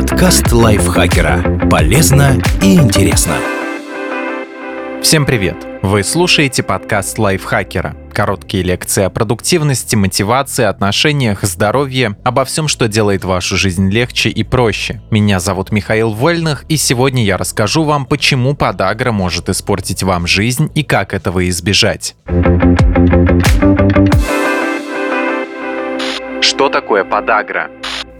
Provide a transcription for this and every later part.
Подкаст лайфхакера. Полезно и интересно. Всем привет! Вы слушаете подкаст лайфхакера. Короткие лекции о продуктивности, мотивации, отношениях, здоровье, обо всем, что делает вашу жизнь легче и проще. Меня зовут Михаил Вольных, и сегодня я расскажу вам, почему подагра может испортить вам жизнь и как этого избежать. Что такое подагра?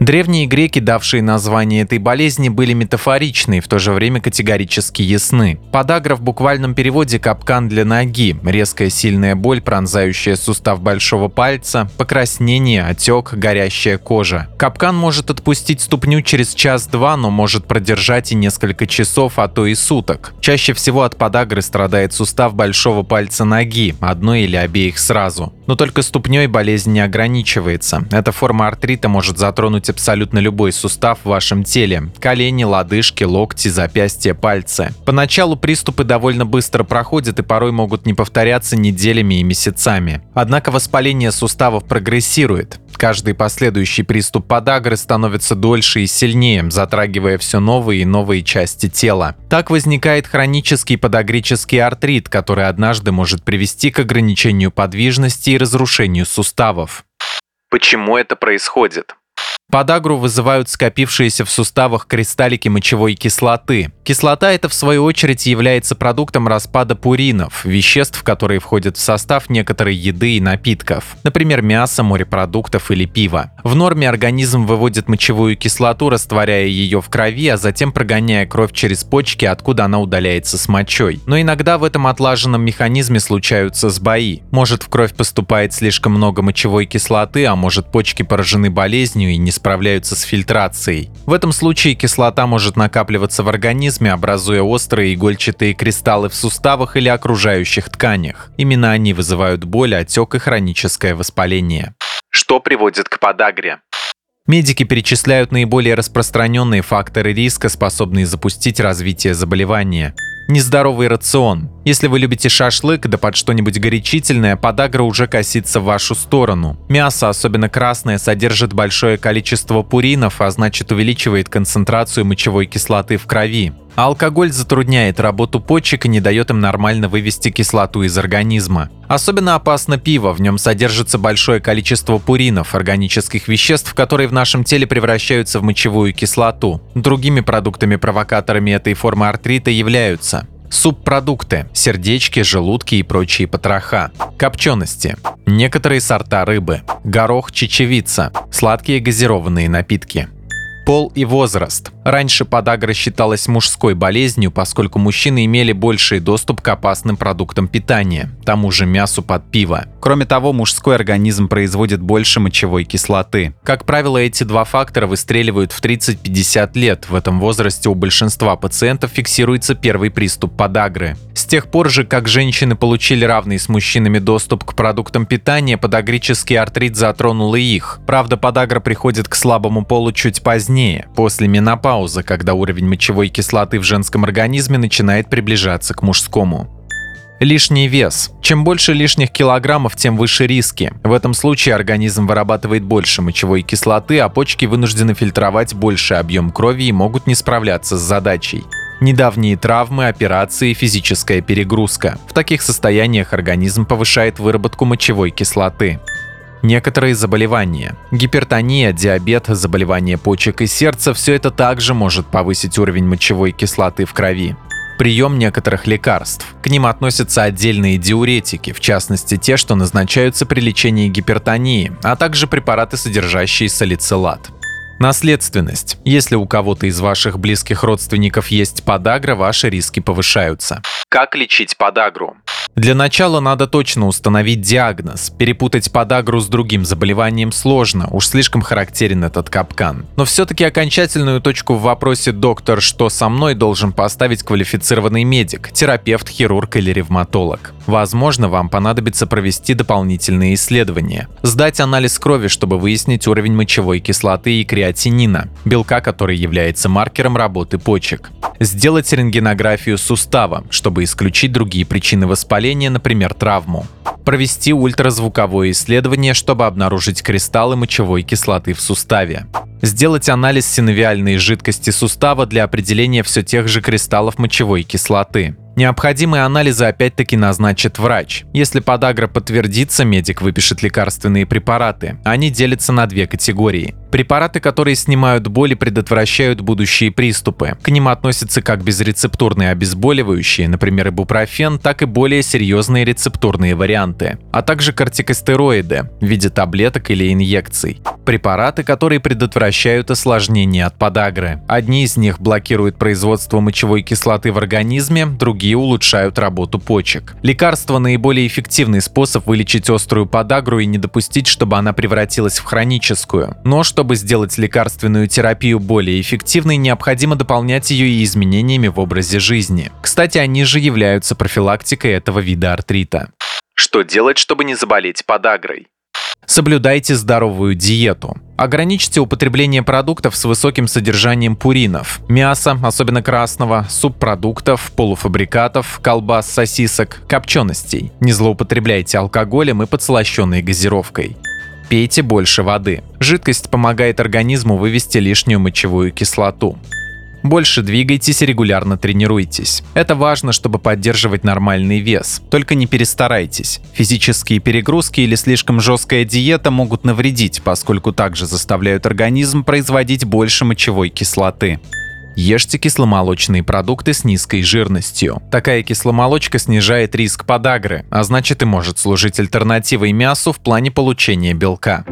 Древние греки, давшие название этой болезни, были метафоричны и в то же время категорически ясны. Подагра в буквальном переводе капкан для ноги, резкая сильная боль, пронзающая сустав большого пальца, покраснение, отек, горящая кожа. Капкан может отпустить ступню через час-два, но может продержать и несколько часов, а то и суток. Чаще всего от подагры страдает сустав большого пальца ноги, одной или обеих сразу. Но только ступней болезнь не ограничивается. Эта форма артрита может затронуть абсолютно любой сустав в вашем теле – колени, лодыжки, локти, запястья, пальцы. Поначалу приступы довольно быстро проходят и порой могут не повторяться неделями и месяцами. Однако воспаление суставов прогрессирует. Каждый последующий приступ подагры становится дольше и сильнее, затрагивая все новые и новые части тела. Так возникает хронический подагрический артрит, который однажды может привести к ограничению подвижности и разрушению суставов. Почему это происходит? Подагру вызывают скопившиеся в суставах кристаллики мочевой кислоты. Кислота это в свою очередь является продуктом распада пуринов, веществ, которые входят в состав некоторой еды и напитков, например, мяса, морепродуктов или пива. В норме организм выводит мочевую кислоту, растворяя ее в крови, а затем прогоняя кровь через почки, откуда она удаляется с мочой. Но иногда в этом отлаженном механизме случаются сбои. Может в кровь поступает слишком много мочевой кислоты, а может почки поражены болезнью и не справляются с фильтрацией. В этом случае кислота может накапливаться в организме, образуя острые игольчатые кристаллы в суставах или окружающих тканях. Именно они вызывают боль, отек и хроническое воспаление. Что приводит к подагре? Медики перечисляют наиболее распространенные факторы риска, способные запустить развитие заболевания нездоровый рацион. Если вы любите шашлык, да под что-нибудь горячительное, подагра уже косится в вашу сторону. Мясо, особенно красное, содержит большое количество пуринов, а значит увеличивает концентрацию мочевой кислоты в крови. А алкоголь затрудняет работу почек и не дает им нормально вывести кислоту из организма. Особенно опасно пиво, в нем содержится большое количество пуринов, органических веществ, которые в нашем теле превращаются в мочевую кислоту. Другими продуктами-провокаторами этой формы артрита являются Субпродукты – сердечки, желудки и прочие потроха. Копчености. Некоторые сорта рыбы. Горох, чечевица. Сладкие газированные напитки. Пол и возраст. Раньше подагра считалась мужской болезнью, поскольку мужчины имели больший доступ к опасным продуктам питания, тому же мясу под пиво. Кроме того, мужской организм производит больше мочевой кислоты. Как правило, эти два фактора выстреливают в 30-50 лет. В этом возрасте у большинства пациентов фиксируется первый приступ подагры. С тех пор же, как женщины получили равный с мужчинами доступ к продуктам питания, подагрический артрит затронул и их. Правда, подагра приходит к слабому полу чуть позднее, после менопаузы, когда уровень мочевой кислоты в женском организме начинает приближаться к мужскому. Лишний вес. Чем больше лишних килограммов, тем выше риски. В этом случае организм вырабатывает больше мочевой кислоты, а почки вынуждены фильтровать больший объем крови и могут не справляться с задачей. Недавние травмы, операции, физическая перегрузка. В таких состояниях организм повышает выработку мочевой кислоты. Некоторые заболевания – гипертония, диабет, заболевания почек и сердца – все это также может повысить уровень мочевой кислоты в крови прием некоторых лекарств. К ним относятся отдельные диуретики, в частности те, что назначаются при лечении гипертонии, а также препараты, содержащие салицилат. Наследственность. Если у кого-то из ваших близких родственников есть подагра, ваши риски повышаются. Как лечить подагру? Для начала надо точно установить диагноз. Перепутать подагру с другим заболеванием сложно, уж слишком характерен этот капкан. Но все-таки окончательную точку в вопросе «доктор, что со мной?» должен поставить квалифицированный медик, терапевт, хирург или ревматолог. Возможно, вам понадобится провести дополнительные исследования. Сдать анализ крови, чтобы выяснить уровень мочевой кислоты и креатинина креатинина, белка, который является маркером работы почек. Сделать рентгенографию сустава, чтобы исключить другие причины воспаления, например, травму. Провести ультразвуковое исследование, чтобы обнаружить кристаллы мочевой кислоты в суставе. Сделать анализ синовиальной жидкости сустава для определения все тех же кристаллов мочевой кислоты. Необходимые анализы опять-таки назначит врач. Если подагра подтвердится, медик выпишет лекарственные препараты. Они делятся на две категории. Препараты, которые снимают боль и предотвращают будущие приступы. К ним относятся как безрецептурные обезболивающие, например, ибупрофен, так и более серьезные рецептурные варианты, а также кортикостероиды в виде таблеток или инъекций. Препараты, которые предотвращают осложнения от подагры. Одни из них блокируют производство мочевой кислоты в организме, другие улучшают работу почек. Лекарство – наиболее эффективный способ вылечить острую подагру и не допустить, чтобы она превратилась в хроническую. Но что чтобы сделать лекарственную терапию более эффективной, необходимо дополнять ее и изменениями в образе жизни. Кстати, они же являются профилактикой этого вида артрита. Что делать, чтобы не заболеть подагрой? Соблюдайте здоровую диету. Ограничьте употребление продуктов с высоким содержанием пуринов, мяса, особенно красного, субпродуктов, полуфабрикатов, колбас, сосисок, копченостей. Не злоупотребляйте алкоголем и подслащенной газировкой. Пейте больше воды. Жидкость помогает организму вывести лишнюю мочевую кислоту. Больше двигайтесь и регулярно тренируйтесь. Это важно, чтобы поддерживать нормальный вес. Только не перестарайтесь. Физические перегрузки или слишком жесткая диета могут навредить, поскольку также заставляют организм производить больше мочевой кислоты. Ешьте кисломолочные продукты с низкой жирностью. Такая кисломолочка снижает риск подагры, а значит и может служить альтернативой мясу в плане получения белка.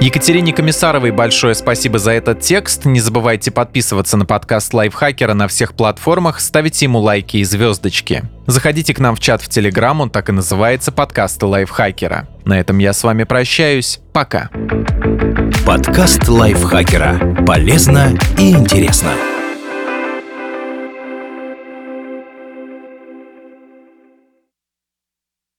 Екатерине Комиссаровой большое спасибо за этот текст. Не забывайте подписываться на подкаст Лайфхакера на всех платформах, ставите ему лайки и звездочки. Заходите к нам в чат в Телеграм, он так и называется «Подкасты Лайфхакера». На этом я с вами прощаюсь. Пока. Подкаст Лайфхакера. Полезно и интересно.